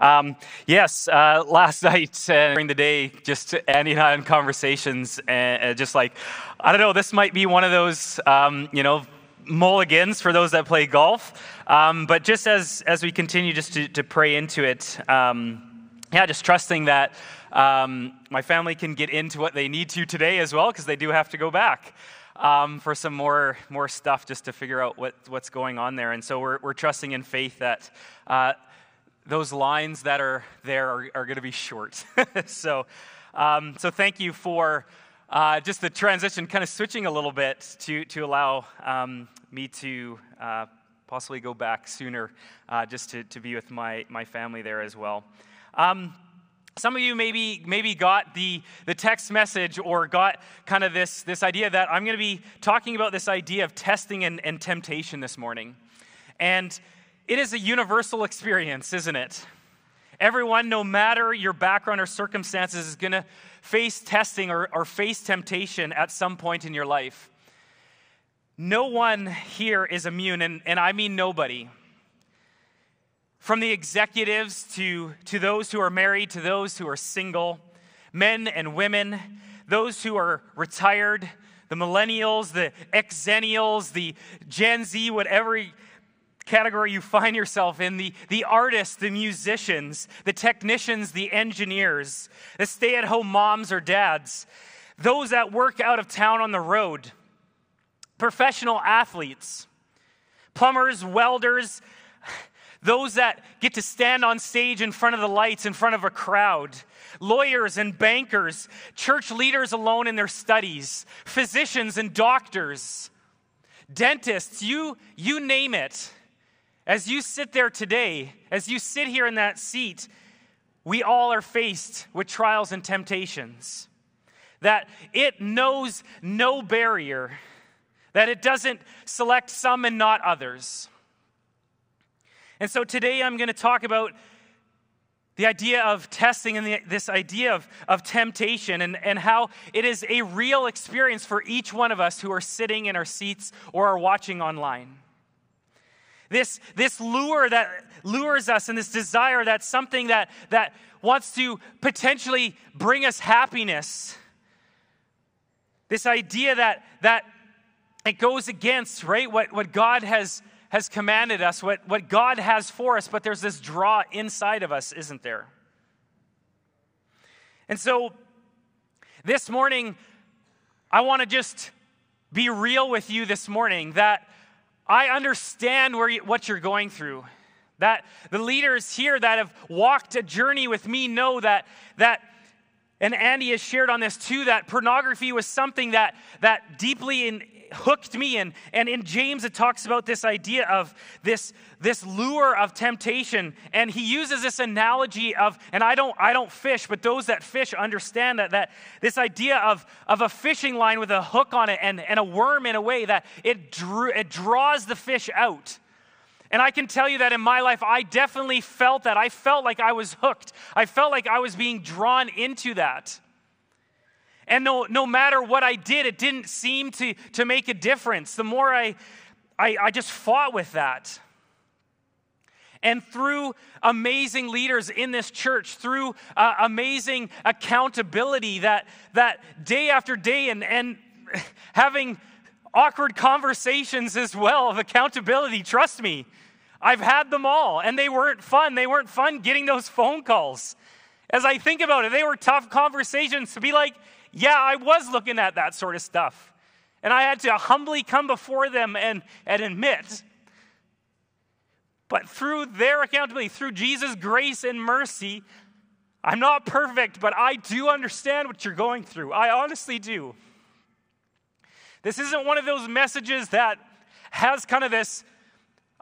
Um, yes, uh, last night uh, during the day, just Andy and I in conversations, and, uh, just like, I don't know, this might be one of those, um, you know, mulligans for those that play golf. Um, but just as, as we continue just to, to pray into it, um, yeah, just trusting that um, my family can get into what they need to today as well, because they do have to go back. Um, for some more more stuff just to figure out what, what's going on there. And so we're, we're trusting in faith that uh, those lines that are there are, are going to be short. so, um, so thank you for uh, just the transition, kind of switching a little bit to, to allow um, me to uh, possibly go back sooner uh, just to, to be with my, my family there as well. Um, some of you maybe maybe got the, the text message or got kind of this, this idea that I'm going to be talking about this idea of testing and, and temptation this morning. And it is a universal experience, isn't it? Everyone, no matter your background or circumstances, is going to face testing or, or face temptation at some point in your life. No one here is immune, and, and I mean nobody. From the executives to, to those who are married, to those who are single, men and women, those who are retired, the millennials, the exennials, the Gen Z, whatever category you find yourself in the, the artists, the musicians, the technicians, the engineers, the stay at home moms or dads, those that work out of town on the road, professional athletes, plumbers, welders, those that get to stand on stage in front of the lights, in front of a crowd, lawyers and bankers, church leaders alone in their studies, physicians and doctors, dentists, you, you name it. As you sit there today, as you sit here in that seat, we all are faced with trials and temptations. That it knows no barrier, that it doesn't select some and not others. And so today I'm going to talk about the idea of testing and the, this idea of, of temptation and, and how it is a real experience for each one of us who are sitting in our seats or are watching online. This, this lure that lures us and this desire that's something that, that wants to potentially bring us happiness. This idea that, that it goes against, right, what, what God has, has commanded us, what, what God has for us, but there's this draw inside of us, isn't there? And so this morning, I want to just be real with you this morning that I understand where you, what you're going through. That the leaders here that have walked a journey with me know that, that and Andy has shared on this too, that pornography was something that, that deeply in, hooked me. And, and in James, it talks about this idea of this, this lure of temptation. And he uses this analogy of, and I don't, I don't fish, but those that fish understand that, that this idea of, of a fishing line with a hook on it and, and a worm in a way that it, drew, it draws the fish out. And I can tell you that in my life, I definitely felt that. I felt like I was hooked. I felt like I was being drawn into that. And no, no matter what I did, it didn't seem to, to make a difference. The more I, I, I just fought with that. And through amazing leaders in this church, through uh, amazing accountability, that, that day after day, and, and having awkward conversations as well of accountability, trust me, I've had them all, and they weren't fun. They weren't fun getting those phone calls. As I think about it, they were tough conversations to be like, yeah, I was looking at that sort of stuff. And I had to humbly come before them and, and admit. But through their accountability, through Jesus' grace and mercy, I'm not perfect, but I do understand what you're going through. I honestly do. This isn't one of those messages that has kind of this,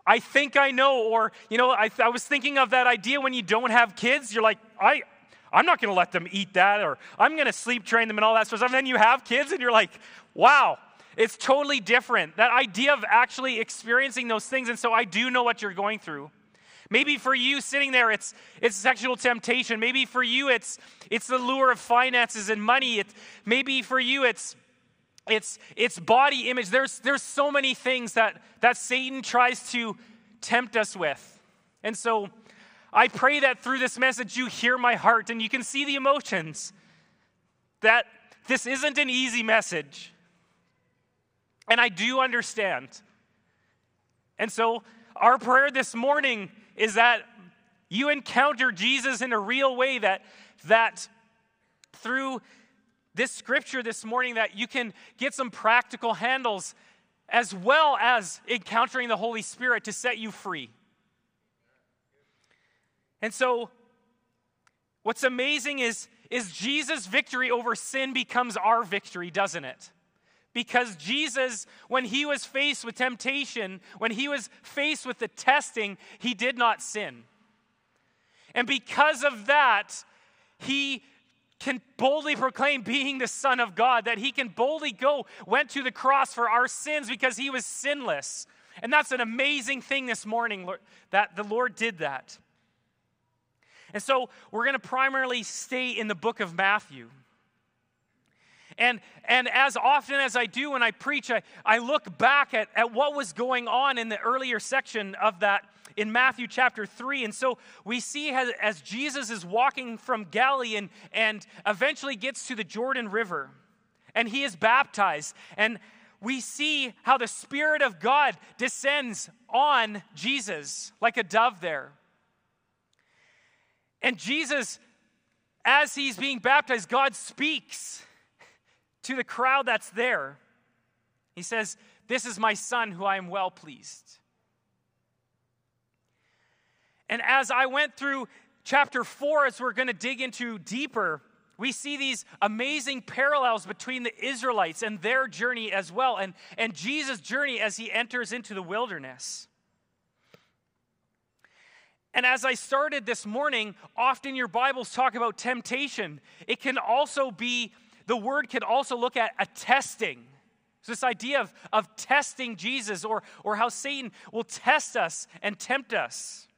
I think I know, or, you know, I, I was thinking of that idea when you don't have kids. You're like, I, I'm not going to let them eat that, or I'm going to sleep train them and all that sort of stuff. And then you have kids and you're like, wow, it's totally different. That idea of actually experiencing those things. And so I do know what you're going through. Maybe for you sitting there, it's, it's sexual temptation. Maybe for you, it's, it's the lure of finances and money. It, maybe for you, it's, it's, it's body image. There's, there's so many things that, that Satan tries to tempt us with. And so I pray that through this message you hear my heart and you can see the emotions. That this isn't an easy message. And I do understand. And so, our prayer this morning is that you encounter Jesus in a real way, that, that through this scripture this morning, that you can get some practical handles as well as encountering the Holy Spirit to set you free. And so, what's amazing is, is Jesus' victory over sin becomes our victory, doesn't it? Because Jesus, when he was faced with temptation, when he was faced with the testing, he did not sin. And because of that, he can boldly proclaim being the Son of God, that he can boldly go, went to the cross for our sins because he was sinless. And that's an amazing thing this morning, that the Lord did that. And so we're going to primarily stay in the book of Matthew. And, and as often as I do when I preach, I, I look back at, at what was going on in the earlier section of that in Matthew chapter 3. And so we see as, as Jesus is walking from Galilee and, and eventually gets to the Jordan River, and he is baptized. And we see how the Spirit of God descends on Jesus like a dove there. And Jesus, as he's being baptized, God speaks to the crowd that's there. He says, This is my son who I am well pleased. And as I went through chapter four, as we're going to dig into deeper, we see these amazing parallels between the Israelites and their journey as well, and, and Jesus' journey as he enters into the wilderness. And as I started this morning, often your Bibles talk about temptation. It can also be, the word can also look at a testing. So, this idea of, of testing Jesus or, or how Satan will test us and tempt us.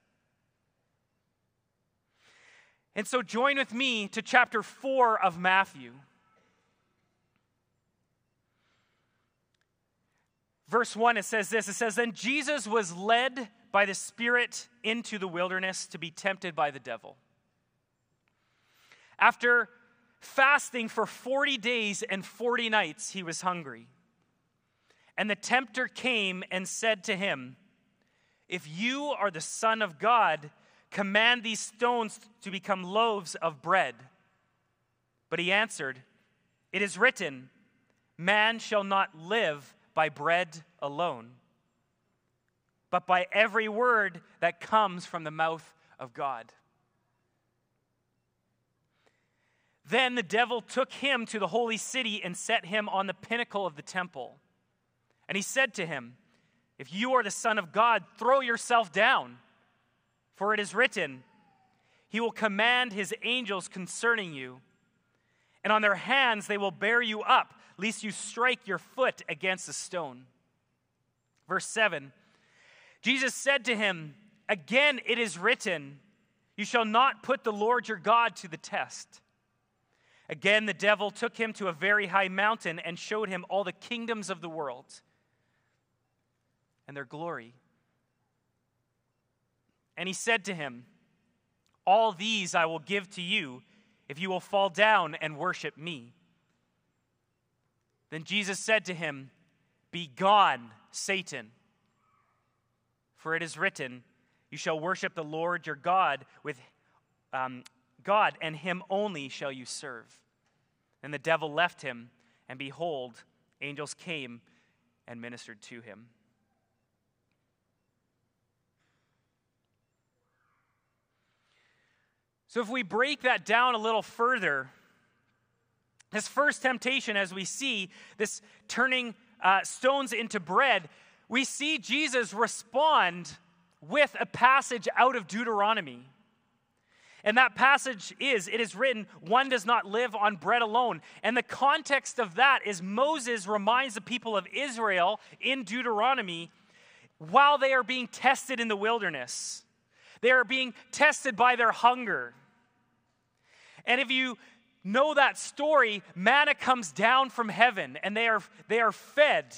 And so join with me to chapter 4 of Matthew. Verse 1, it says this it says, Then Jesus was led by the Spirit into the wilderness to be tempted by the devil. After fasting for 40 days and 40 nights, he was hungry. And the tempter came and said to him, If you are the Son of God, Command these stones to become loaves of bread. But he answered, It is written, Man shall not live by bread alone, but by every word that comes from the mouth of God. Then the devil took him to the holy city and set him on the pinnacle of the temple. And he said to him, If you are the Son of God, throw yourself down. For it is written, He will command His angels concerning you, and on their hands they will bear you up, lest you strike your foot against a stone. Verse 7 Jesus said to him, Again it is written, You shall not put the Lord your God to the test. Again, the devil took him to a very high mountain and showed him all the kingdoms of the world and their glory. And he said to him, All these I will give to you if you will fall down and worship me. Then Jesus said to him, Begone, Satan, for it is written, You shall worship the Lord your God with um, God, and him only shall you serve. And the devil left him, and behold, angels came and ministered to him. So, if we break that down a little further, this first temptation, as we see this turning uh, stones into bread, we see Jesus respond with a passage out of Deuteronomy. And that passage is, it is written, one does not live on bread alone. And the context of that is Moses reminds the people of Israel in Deuteronomy while they are being tested in the wilderness. They are being tested by their hunger. And if you know that story, manna comes down from heaven and they are, they are fed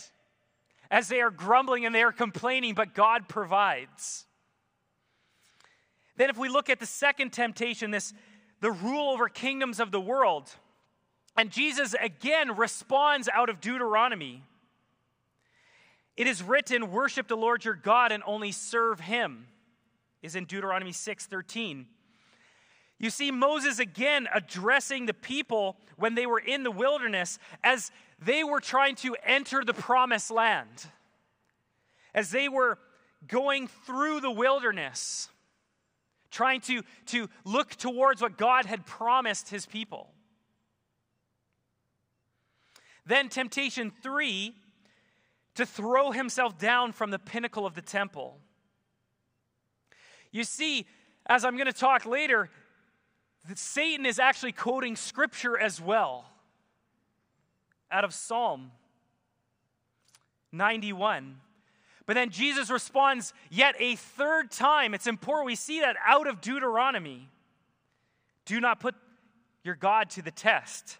as they are grumbling and they are complaining, but God provides. Then, if we look at the second temptation, this the rule over kingdoms of the world, and Jesus again responds out of Deuteronomy. It is written, Worship the Lord your God and only serve him, is in Deuteronomy 6 13. You see Moses again addressing the people when they were in the wilderness as they were trying to enter the promised land, as they were going through the wilderness, trying to, to look towards what God had promised his people. Then, temptation three, to throw himself down from the pinnacle of the temple. You see, as I'm going to talk later, Satan is actually quoting scripture as well out of Psalm 91. But then Jesus responds yet a third time. It's important we see that out of Deuteronomy. Do not put your God to the test.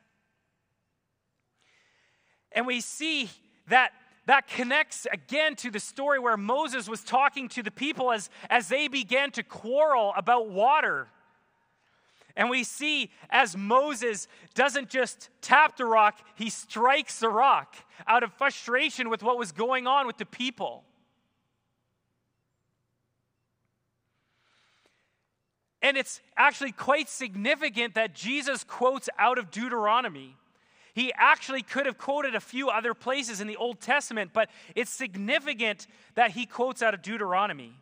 And we see that that connects again to the story where Moses was talking to the people as, as they began to quarrel about water. And we see as Moses doesn't just tap the rock, he strikes the rock out of frustration with what was going on with the people. And it's actually quite significant that Jesus quotes out of Deuteronomy. He actually could have quoted a few other places in the Old Testament, but it's significant that he quotes out of Deuteronomy.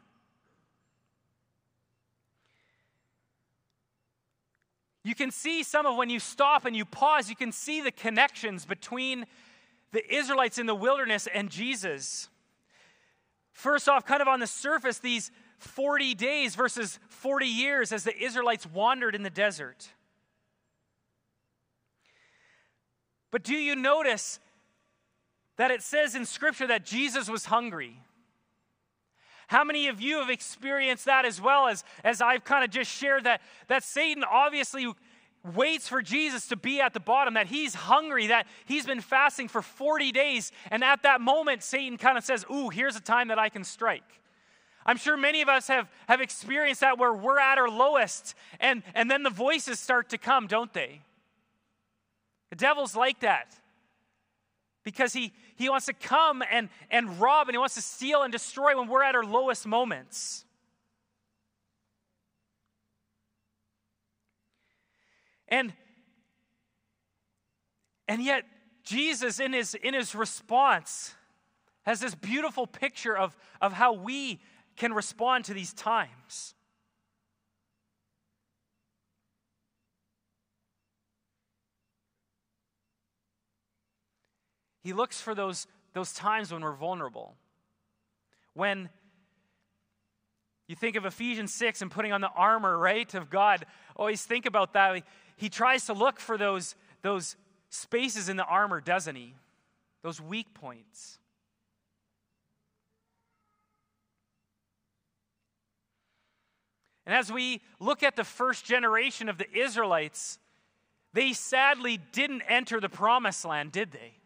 You can see some of when you stop and you pause, you can see the connections between the Israelites in the wilderness and Jesus. First off, kind of on the surface, these 40 days versus 40 years as the Israelites wandered in the desert. But do you notice that it says in Scripture that Jesus was hungry? How many of you have experienced that as well as, as I've kind of just shared that, that Satan obviously waits for Jesus to be at the bottom, that he's hungry, that he's been fasting for 40 days, and at that moment, Satan kind of says, Ooh, here's a time that I can strike. I'm sure many of us have, have experienced that where we're at our lowest, and, and then the voices start to come, don't they? The devil's like that because he, he wants to come and, and rob and he wants to steal and destroy when we're at our lowest moments. And, and yet, Jesus, in his, in his response, has this beautiful picture of, of how we can respond to these times. He looks for those, those times when we're vulnerable. When you think of Ephesians 6 and putting on the armor, right, of God, always think about that. He tries to look for those, those spaces in the armor, doesn't he? Those weak points. And as we look at the first generation of the Israelites, they sadly didn't enter the promised land, did they?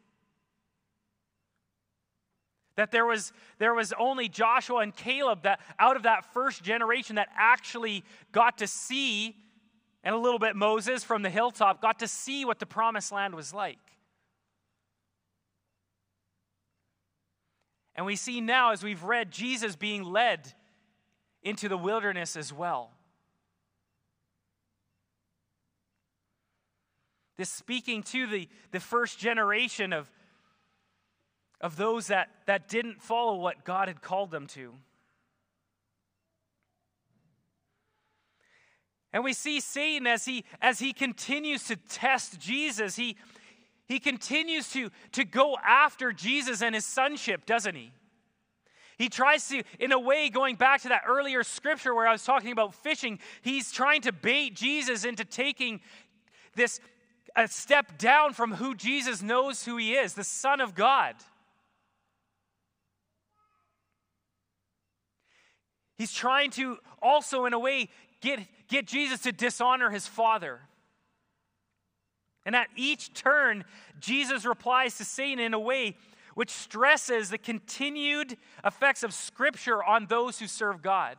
That there was, there was only Joshua and Caleb that out of that first generation that actually got to see, and a little bit Moses from the hilltop, got to see what the promised land was like. And we see now, as we've read, Jesus being led into the wilderness as well. This speaking to the, the first generation of of those that, that didn't follow what God had called them to. And we see Satan as he, as he continues to test Jesus, he, he continues to, to go after Jesus and his sonship, doesn't he? He tries to, in a way, going back to that earlier scripture where I was talking about fishing, he's trying to bait Jesus into taking this a step down from who Jesus knows who he is, the Son of God. He's trying to also, in a way, get, get Jesus to dishonor his Father. And at each turn, Jesus replies to Satan in a way which stresses the continued effects of Scripture on those who serve God.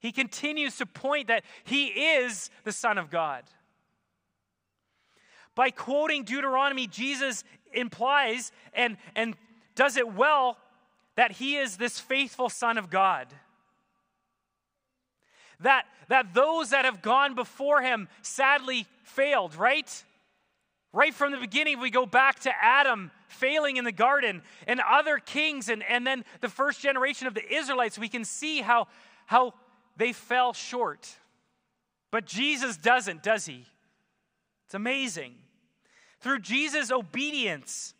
He continues to point that he is the Son of God. By quoting Deuteronomy, Jesus implies and, and does it well that he is this faithful Son of God. That, that those that have gone before him sadly failed, right? Right from the beginning, we go back to Adam failing in the garden and other kings, and, and then the first generation of the Israelites, we can see how, how they fell short. But Jesus doesn't, does he? It's amazing. Through Jesus' obedience,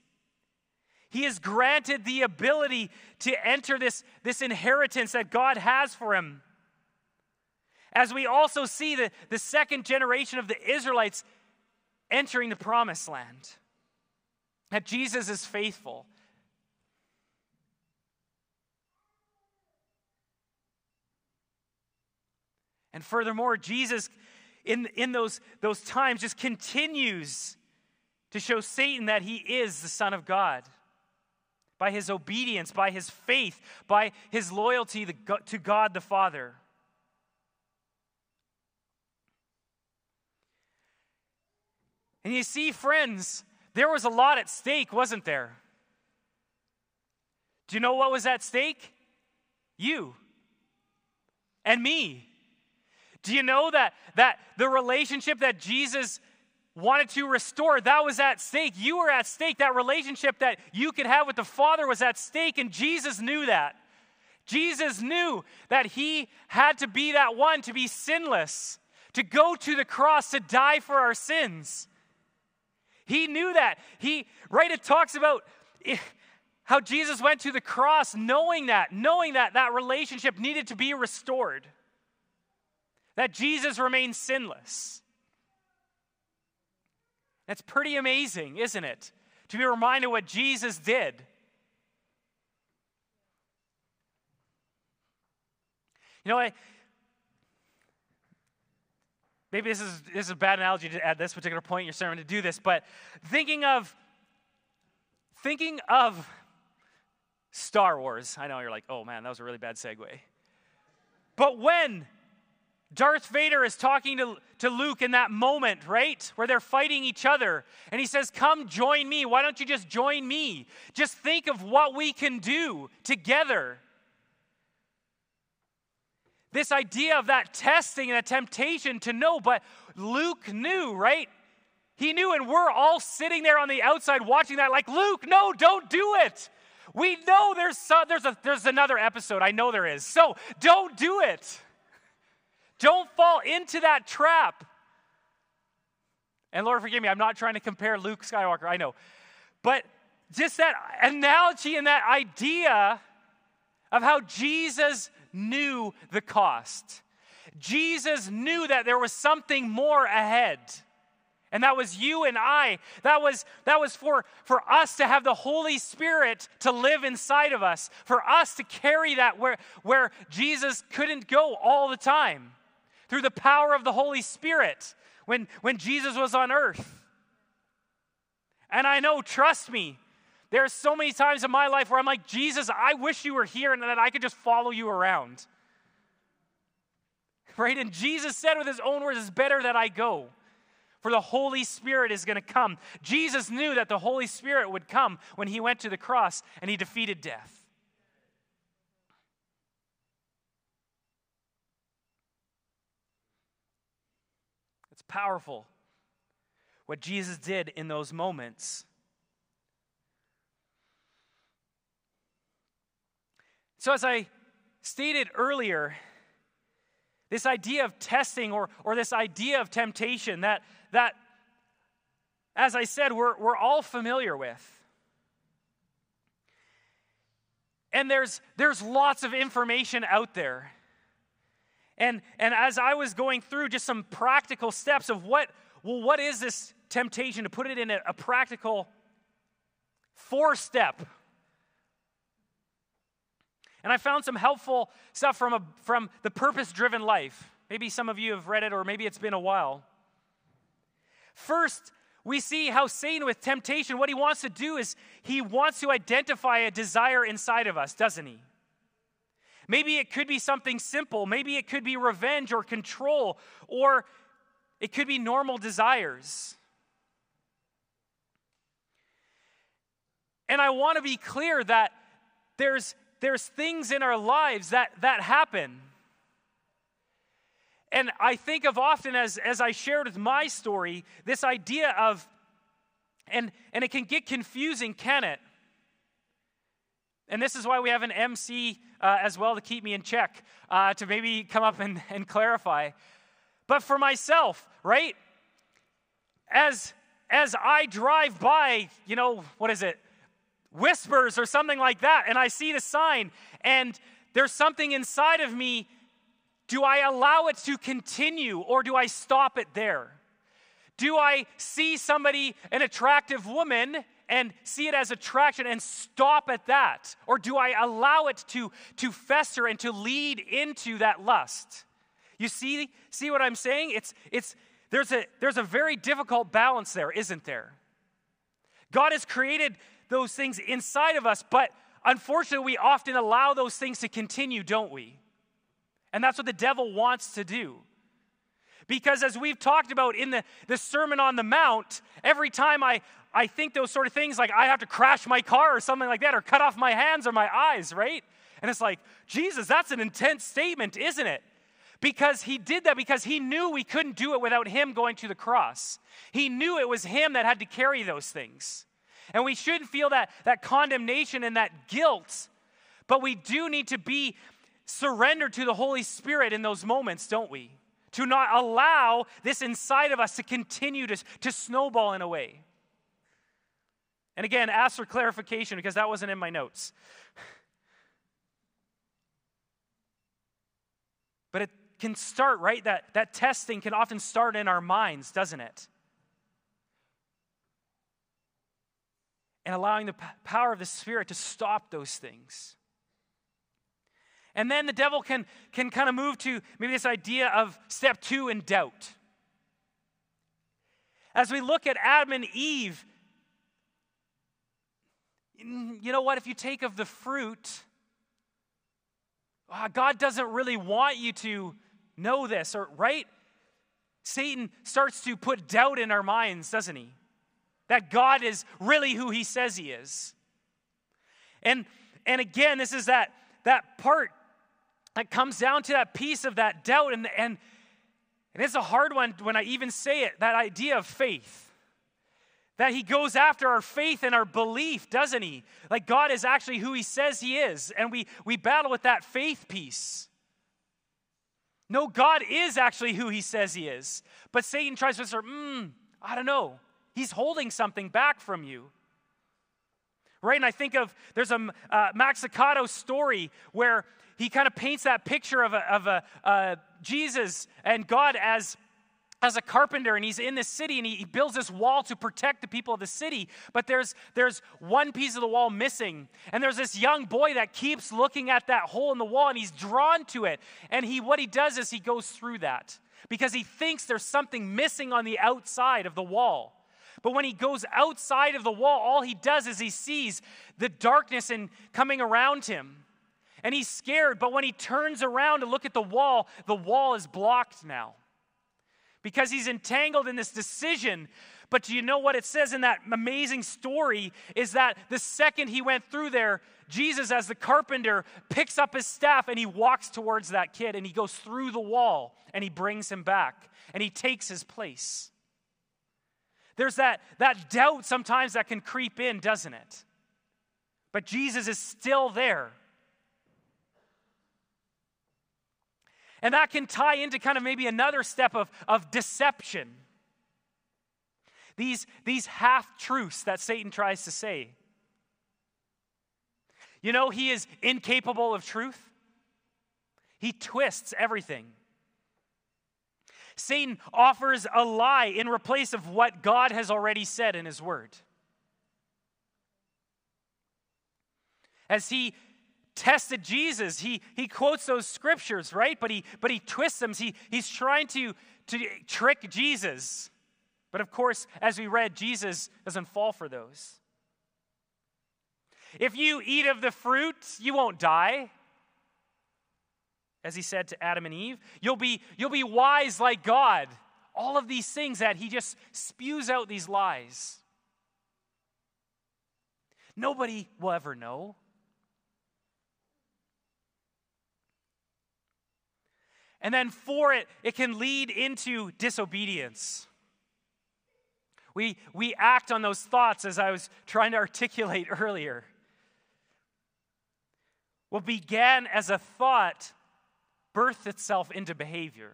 he is granted the ability to enter this, this inheritance that God has for him. As we also see the, the second generation of the Israelites entering the promised land, that Jesus is faithful. And furthermore, Jesus, in, in those, those times, just continues to show Satan that he is the Son of God by his obedience, by his faith, by his loyalty to God the Father. And you see, friends, there was a lot at stake, wasn't there? Do you know what was at stake? You and me. Do you know that, that the relationship that Jesus wanted to restore, that was at stake? You were at stake. That relationship that you could have with the Father was at stake, and Jesus knew that. Jesus knew that he had to be that one to be sinless, to go to the cross, to die for our sins. He knew that. He, right, it talks about how Jesus went to the cross knowing that, knowing that that relationship needed to be restored, that Jesus remained sinless. That's pretty amazing, isn't it? To be reminded what Jesus did. You know, I, maybe this is, this is a bad analogy to add this particular point in your sermon to do this, but thinking of thinking of Star Wars. I know you're like, oh man, that was a really bad segue. But when Darth Vader is talking to, to Luke in that moment, right? Where they're fighting each other. And he says, Come join me. Why don't you just join me? Just think of what we can do together. This idea of that testing and that temptation to know, but Luke knew, right? He knew, and we're all sitting there on the outside watching that, like, Luke, no, don't do it. We know there's, some, there's, a, there's another episode. I know there is. So don't do it. Don't fall into that trap. And Lord, forgive me, I'm not trying to compare Luke Skywalker, I know. But just that analogy and that idea of how Jesus knew the cost. Jesus knew that there was something more ahead. And that was you and I. That was, that was for, for us to have the Holy Spirit to live inside of us, for us to carry that where, where Jesus couldn't go all the time, through the power of the Holy Spirit when, when Jesus was on earth. And I know, trust me, there are so many times in my life where I'm like, Jesus, I wish you were here and that I could just follow you around. Right? And Jesus said with his own words, It's better that I go, for the Holy Spirit is going to come. Jesus knew that the Holy Spirit would come when he went to the cross and he defeated death. It's powerful what Jesus did in those moments. So, as I stated earlier, this idea of testing or, or this idea of temptation that, that, as I said, we're, we're all familiar with. And there's, there's lots of information out there. And, and as I was going through just some practical steps of what, well, what is this temptation, to put it in a, a practical four step and I found some helpful stuff from, a, from The Purpose Driven Life. Maybe some of you have read it, or maybe it's been a while. First, we see how Satan, with temptation, what he wants to do is he wants to identify a desire inside of us, doesn't he? Maybe it could be something simple. Maybe it could be revenge or control, or it could be normal desires. And I want to be clear that there's, there's things in our lives that, that happen. And I think of often as, as I shared with my story, this idea of, and, and it can get confusing, can it? And this is why we have an MC uh, as well to keep me in check, uh, to maybe come up and, and clarify. But for myself, right? As, as I drive by, you know, what is it? Whispers or something like that, and I see the sign, and there's something inside of me. Do I allow it to continue or do I stop it there? Do I see somebody, an attractive woman, and see it as attraction and stop at that? Or do I allow it to, to fester and to lead into that lust? You see, see what I'm saying? It's, it's, there's, a, there's a very difficult balance there, isn't there? God has created those things inside of us, but unfortunately, we often allow those things to continue, don't we? And that's what the devil wants to do. Because as we've talked about in the, the Sermon on the Mount, every time I, I think those sort of things like I have to crash my car or something like that, or cut off my hands or my eyes, right? And it's like, Jesus, that's an intense statement, isn't it? Because he did that because he knew we couldn't do it without him going to the cross. He knew it was him that had to carry those things. And we shouldn't feel that, that condemnation and that guilt, but we do need to be surrendered to the Holy Spirit in those moments, don't we? To not allow this inside of us to continue to, to snowball in a way. And again, ask for clarification because that wasn't in my notes. But it can start, right? That, that testing can often start in our minds, doesn't it? And allowing the p- power of the Spirit to stop those things. And then the devil can, can kind of move to maybe this idea of step two in doubt. As we look at Adam and Eve, you know what? If you take of the fruit, uh, God doesn't really want you to know this, or right? Satan starts to put doubt in our minds, doesn't he? That God is really who he says he is. And and again, this is that that part that comes down to that piece of that doubt and and and it's a hard one when I even say it, that idea of faith. That he goes after our faith and our belief, doesn't he? Like God is actually who he says he is. And we, we battle with that faith piece. No, God is actually who he says he is. But Satan tries to say, hmm, I don't know. He's holding something back from you. Right? And I think of, there's a uh, Max story where he kind of paints that picture of a, of a uh, Jesus and God as as a carpenter and he's in this city and he, he, builds this wall to protect the people of the city but there's there's one piece of the wall missing. And there's this young boy that keeps looking at that hole in the wall and he's drawn to it. And he what he does is he goes through that because he thinks there's something missing on the outside of the wall. But when he goes outside of the wall all he does is he sees the darkness and coming around him. And he's scared but when he turns around to look at the wall the wall is blocked now because he's entangled in this decision. But do you know what it says in that amazing story? Is that the second he went through there, Jesus, as the carpenter, picks up his staff and he walks towards that kid and he goes through the wall and he brings him back and he takes his place. There's that, that doubt sometimes that can creep in, doesn't it? But Jesus is still there. And that can tie into kind of maybe another step of, of deception. These, these half truths that Satan tries to say. You know, he is incapable of truth, he twists everything. Satan offers a lie in replace of what God has already said in his word. As he tested Jesus. He, he quotes those scriptures, right? But he, but he twists them. He, he's trying to, to trick Jesus. But of course, as we read, Jesus doesn't fall for those. If you eat of the fruit, you won't die. as he said to Adam and Eve. You'll be, you'll be wise like God. All of these things that he just spews out these lies. Nobody will ever know. And then for it, it can lead into disobedience. We, we act on those thoughts as I was trying to articulate earlier. What began as a thought birthed itself into behavior.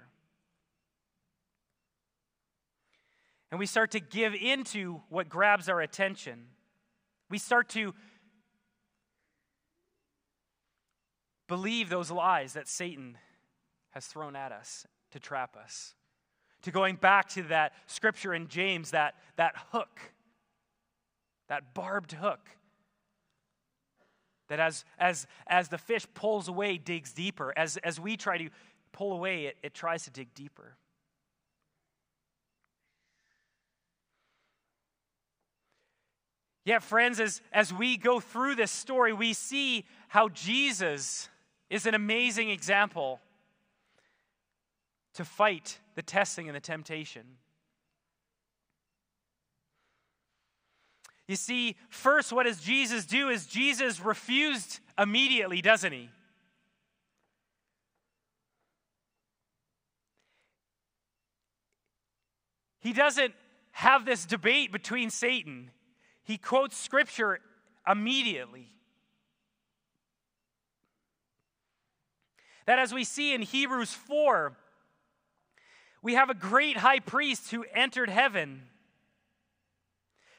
And we start to give into what grabs our attention. We start to believe those lies that Satan has thrown at us to trap us. To going back to that scripture in James, that, that hook, that barbed hook, that as, as, as the fish pulls away, digs deeper. As, as we try to pull away, it, it tries to dig deeper. Yet, friends, as, as we go through this story, we see how Jesus is an amazing example to fight the testing and the temptation. You see, first, what does Jesus do? Is Jesus refused immediately, doesn't he? He doesn't have this debate between Satan. He quotes scripture immediately. That, as we see in Hebrews 4, we have a great high priest who entered heaven.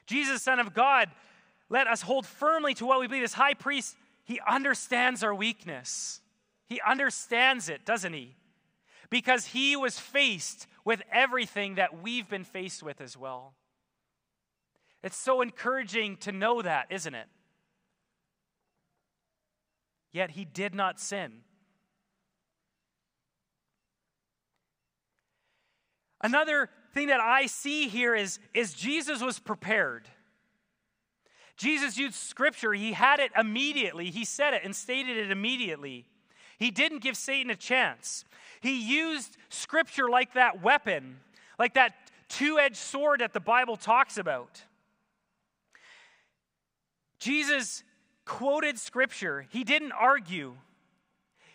Jesus, Son of God, let us hold firmly to what we believe. This high priest, he understands our weakness. He understands it, doesn't he? Because he was faced with everything that we've been faced with as well. It's so encouraging to know that, isn't it? Yet he did not sin. Another thing that I see here is, is Jesus was prepared. Jesus used scripture. He had it immediately. He said it and stated it immediately. He didn't give Satan a chance. He used scripture like that weapon, like that two edged sword that the Bible talks about. Jesus quoted scripture, he didn't argue.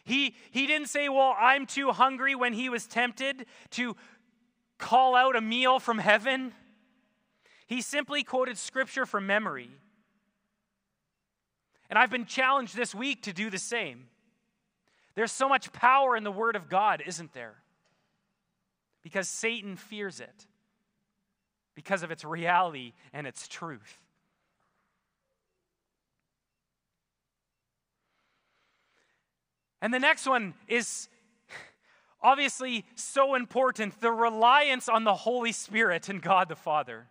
He, he didn't say, Well, I'm too hungry when he was tempted to call out a meal from heaven. He simply quoted scripture from memory. And I've been challenged this week to do the same. There's so much power in the Word of God, isn't there? Because Satan fears it, because of its reality and its truth. And the next one is obviously so important the reliance on the Holy Spirit and God the Father.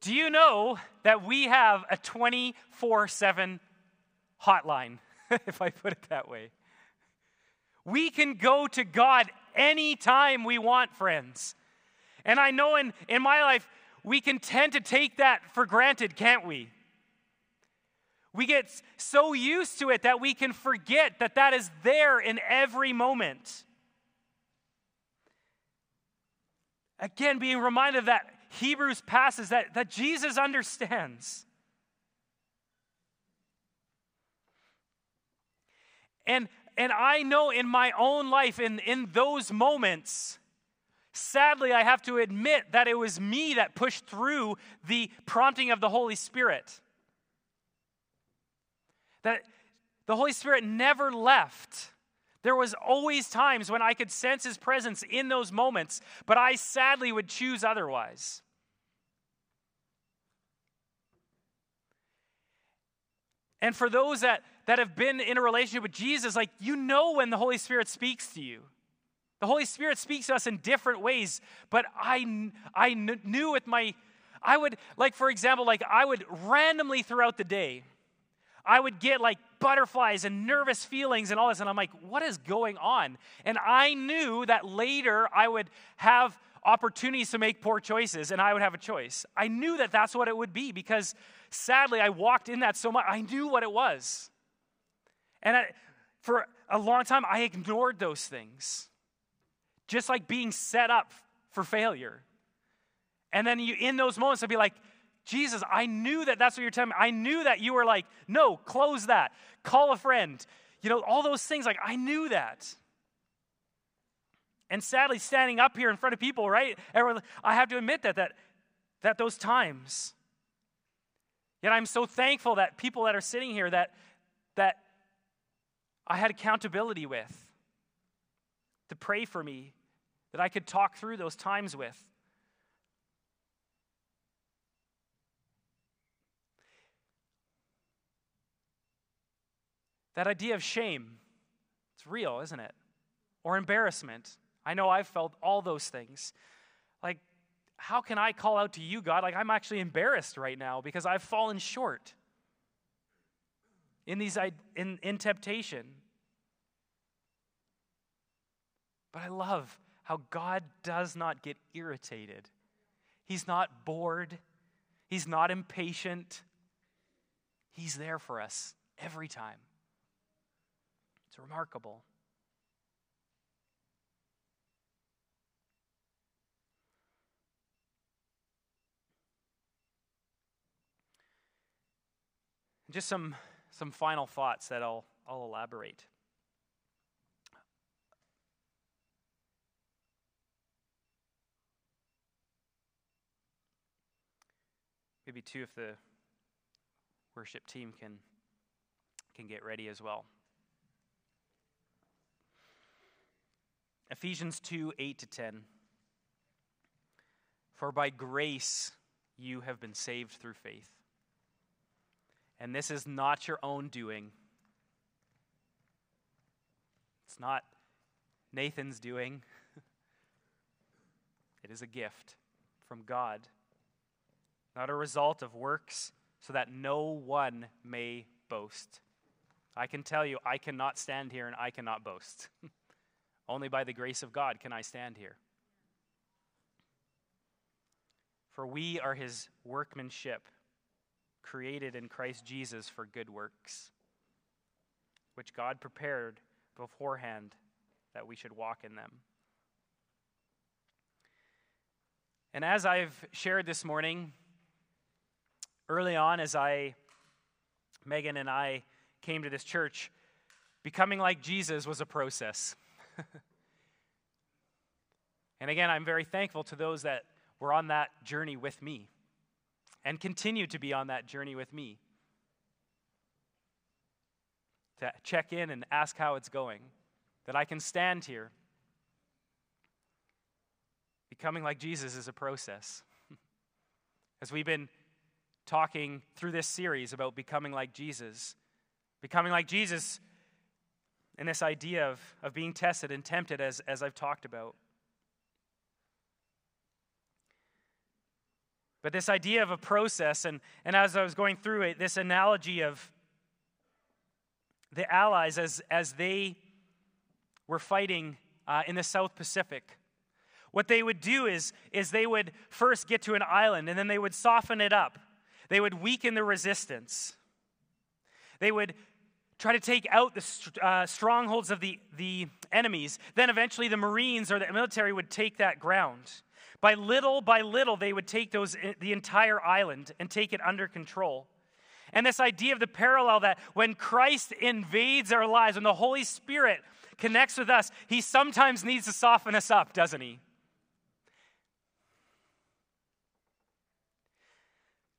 Do you know that we have a 24 7 hotline, if I put it that way? We can go to God anytime we want, friends. And I know in, in my life, we can tend to take that for granted, can't we? We get so used to it that we can forget that that is there in every moment. Again, being reminded that Hebrews passage that, that Jesus understands. And, and I know in my own life, in, in those moments, sadly, I have to admit that it was me that pushed through the prompting of the Holy Spirit. That the Holy Spirit never left. There was always times when I could sense his presence in those moments, but I sadly would choose otherwise. And for those that, that have been in a relationship with Jesus, like you know when the Holy Spirit speaks to you. The Holy Spirit speaks to us in different ways, but I, I knew with my, I would, like for example, like I would randomly throughout the day, I would get like butterflies and nervous feelings and all this. And I'm like, what is going on? And I knew that later I would have opportunities to make poor choices and I would have a choice. I knew that that's what it would be because sadly I walked in that so much. I knew what it was. And I, for a long time, I ignored those things, just like being set up for failure. And then you, in those moments, I'd be like, Jesus, I knew that that's what you're telling me. I knew that you were like, no, close that, call a friend. You know, all those things, like, I knew that. And sadly, standing up here in front of people, right? Everyone, I have to admit that, that, that those times. Yet I'm so thankful that people that are sitting here that, that I had accountability with, to pray for me, that I could talk through those times with. That idea of shame, it's real, isn't it? Or embarrassment. I know I've felt all those things. Like, how can I call out to you, God? Like, I'm actually embarrassed right now because I've fallen short in, these, in, in temptation. But I love how God does not get irritated. He's not bored, He's not impatient. He's there for us every time. It's remarkable. Just some, some final thoughts that I'll, I'll elaborate. Maybe two if the worship team can, can get ready as well. Ephesians 2 8 to 10. For by grace you have been saved through faith. And this is not your own doing. It's not Nathan's doing. it is a gift from God, not a result of works, so that no one may boast. I can tell you, I cannot stand here and I cannot boast. Only by the grace of God can I stand here. For we are his workmanship created in Christ Jesus for good works, which God prepared beforehand that we should walk in them. And as I've shared this morning, early on, as I, Megan and I came to this church, becoming like Jesus was a process. and again, I'm very thankful to those that were on that journey with me and continue to be on that journey with me. To check in and ask how it's going, that I can stand here. Becoming like Jesus is a process. As we've been talking through this series about becoming like Jesus, becoming like Jesus and this idea of, of being tested and tempted, as, as I've talked about. But this idea of a process, and, and as I was going through it, this analogy of the Allies as, as they were fighting uh, in the South Pacific. What they would do is, is they would first get to an island and then they would soften it up. They would weaken the resistance. They would try to take out the uh, strongholds of the, the enemies. Then eventually the Marines or the military would take that ground. By little by little, they would take those, eh, the entire island and take it under control. And this idea of the parallel that when Christ invades our lives, when the Holy Spirit connects with us, he sometimes needs to soften us up, doesn't he?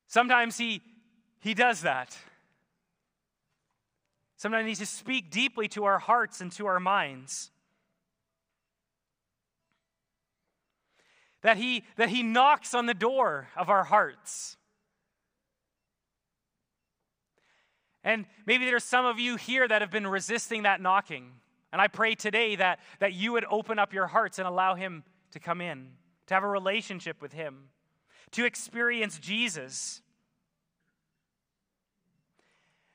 Sometimes he, he does that. Sometimes he needs to speak deeply to our hearts and to our minds. that he, that he knocks on the door of our hearts. And maybe there's some of you here that have been resisting that knocking. And I pray today that, that you would open up your hearts and allow him to come in, to have a relationship with him, to experience Jesus.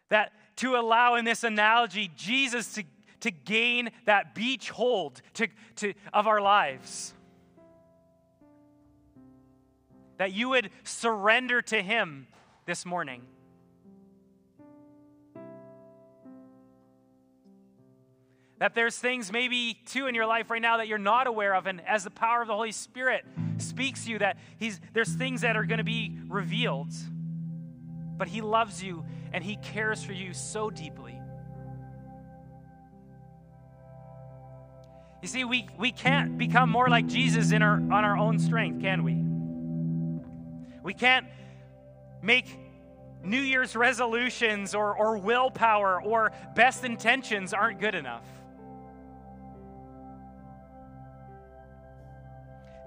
That to allow, in this analogy, Jesus to, to gain that beach hold to, to, of our lives that you would surrender to Him this morning. That there's things maybe too in your life right now that you're not aware of. And as the power of the Holy Spirit speaks to you, that he's, there's things that are going to be revealed. But He loves you and He cares for you so deeply. You see, we, we can't become more like Jesus in our, on our own strength, can we? We can't make New Year's resolutions or, or willpower or best intentions aren't good enough.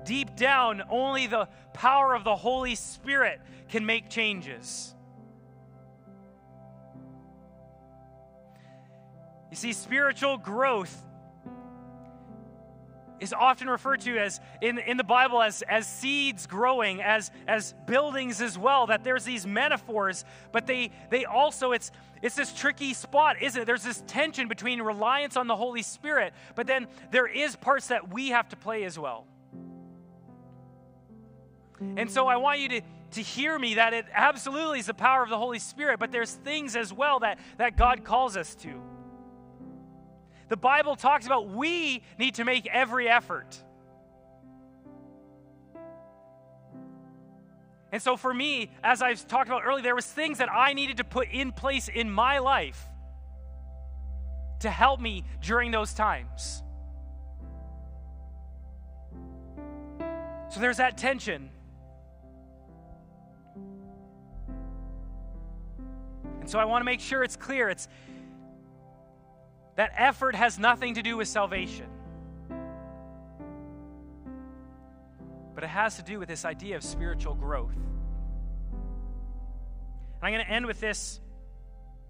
Deep down, only the power of the Holy Spirit can make changes. You see, spiritual growth is often referred to as in, in the Bible as, as seeds growing, as, as buildings as well, that there's these metaphors, but they, they also, it's, it's this tricky spot, isn't it? There's this tension between reliance on the Holy Spirit, but then there is parts that we have to play as well. And so I want you to, to hear me that it absolutely is the power of the Holy Spirit, but there's things as well that, that God calls us to. The Bible talks about we need to make every effort. And so for me, as I've talked about earlier, there was things that I needed to put in place in my life to help me during those times. So there's that tension. And so I want to make sure it's clear. It's that effort has nothing to do with salvation. But it has to do with this idea of spiritual growth. And I'm going to end with this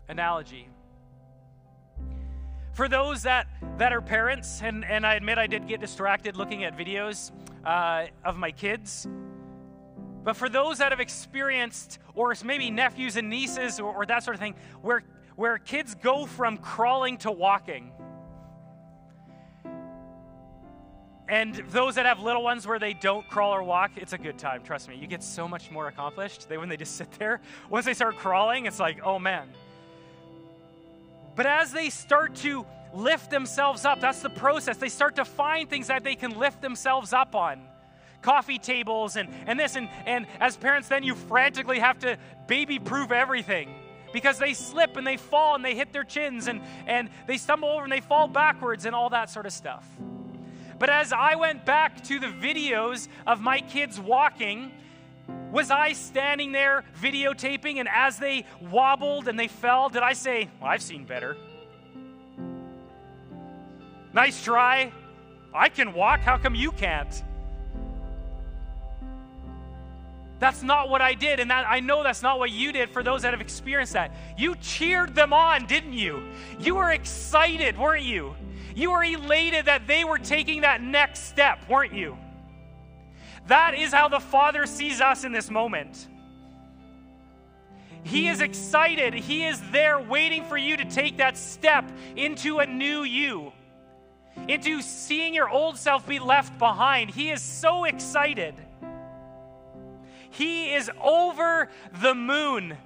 analogy. For those that, that are parents, and, and I admit I did get distracted looking at videos uh, of my kids, but for those that have experienced, or maybe nephews and nieces, or, or that sort of thing, where where kids go from crawling to walking. And those that have little ones where they don't crawl or walk, it's a good time, trust me. You get so much more accomplished when they just sit there. Once they start crawling, it's like, oh man. But as they start to lift themselves up, that's the process. They start to find things that they can lift themselves up on coffee tables and, and this. And, and as parents, then you frantically have to baby proof everything because they slip and they fall and they hit their chins and, and they stumble over and they fall backwards and all that sort of stuff. But as I went back to the videos of my kids walking, was I standing there videotaping and as they wobbled and they fell, did I say, well, I've seen better? Nice try. I can walk. How come you can't? That's not what I did, and that I know that's not what you did for those that have experienced that. You cheered them on, didn't you? You were excited, weren't you? You were elated that they were taking that next step, weren't you? That is how the Father sees us in this moment. He is excited. He is there waiting for you to take that step into a new you, into seeing your old self be left behind. He is so excited. He is over the moon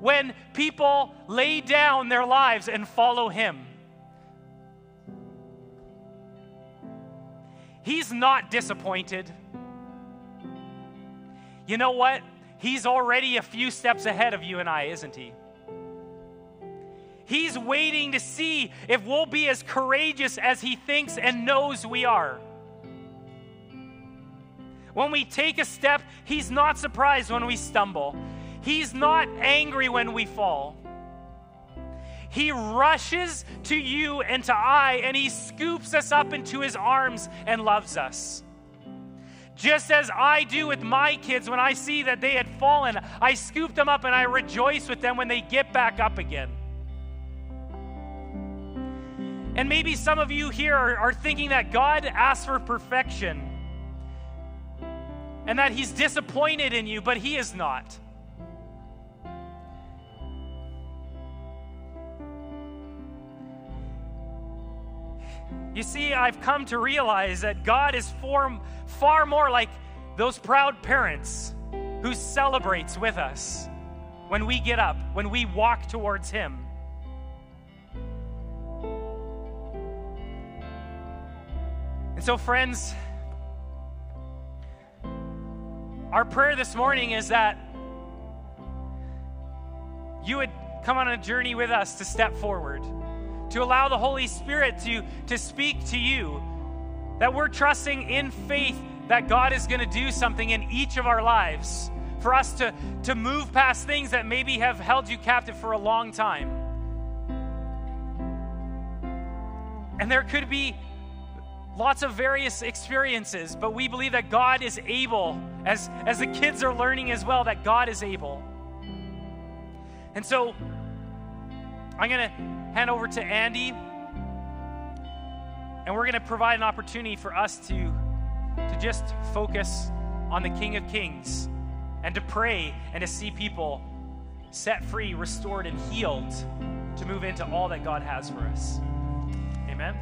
when people lay down their lives and follow Him. He's not disappointed. You know what? He's already a few steps ahead of you and I, isn't he? He's waiting to see if we'll be as courageous as he thinks and knows we are. When we take a step, He's not surprised when we stumble. He's not angry when we fall. He rushes to you and to I, and He scoops us up into His arms and loves us. Just as I do with my kids when I see that they had fallen, I scoop them up and I rejoice with them when they get back up again. And maybe some of you here are, are thinking that God asks for perfection and that He's disappointed in you, but He is not. You see, I've come to realize that God is far, far more like those proud parents who celebrates with us when we get up, when we walk towards Him. And so, friends, our prayer this morning is that you would come on a journey with us to step forward, to allow the Holy Spirit to, to speak to you, that we're trusting in faith that God is going to do something in each of our lives for us to, to move past things that maybe have held you captive for a long time. And there could be lots of various experiences, but we believe that God is able, as, as the kids are learning as well, that God is able. And so I'm going to hand over to Andy, and we're going to provide an opportunity for us to, to just focus on the King of Kings and to pray and to see people set free, restored, and healed to move into all that God has for us. Amen.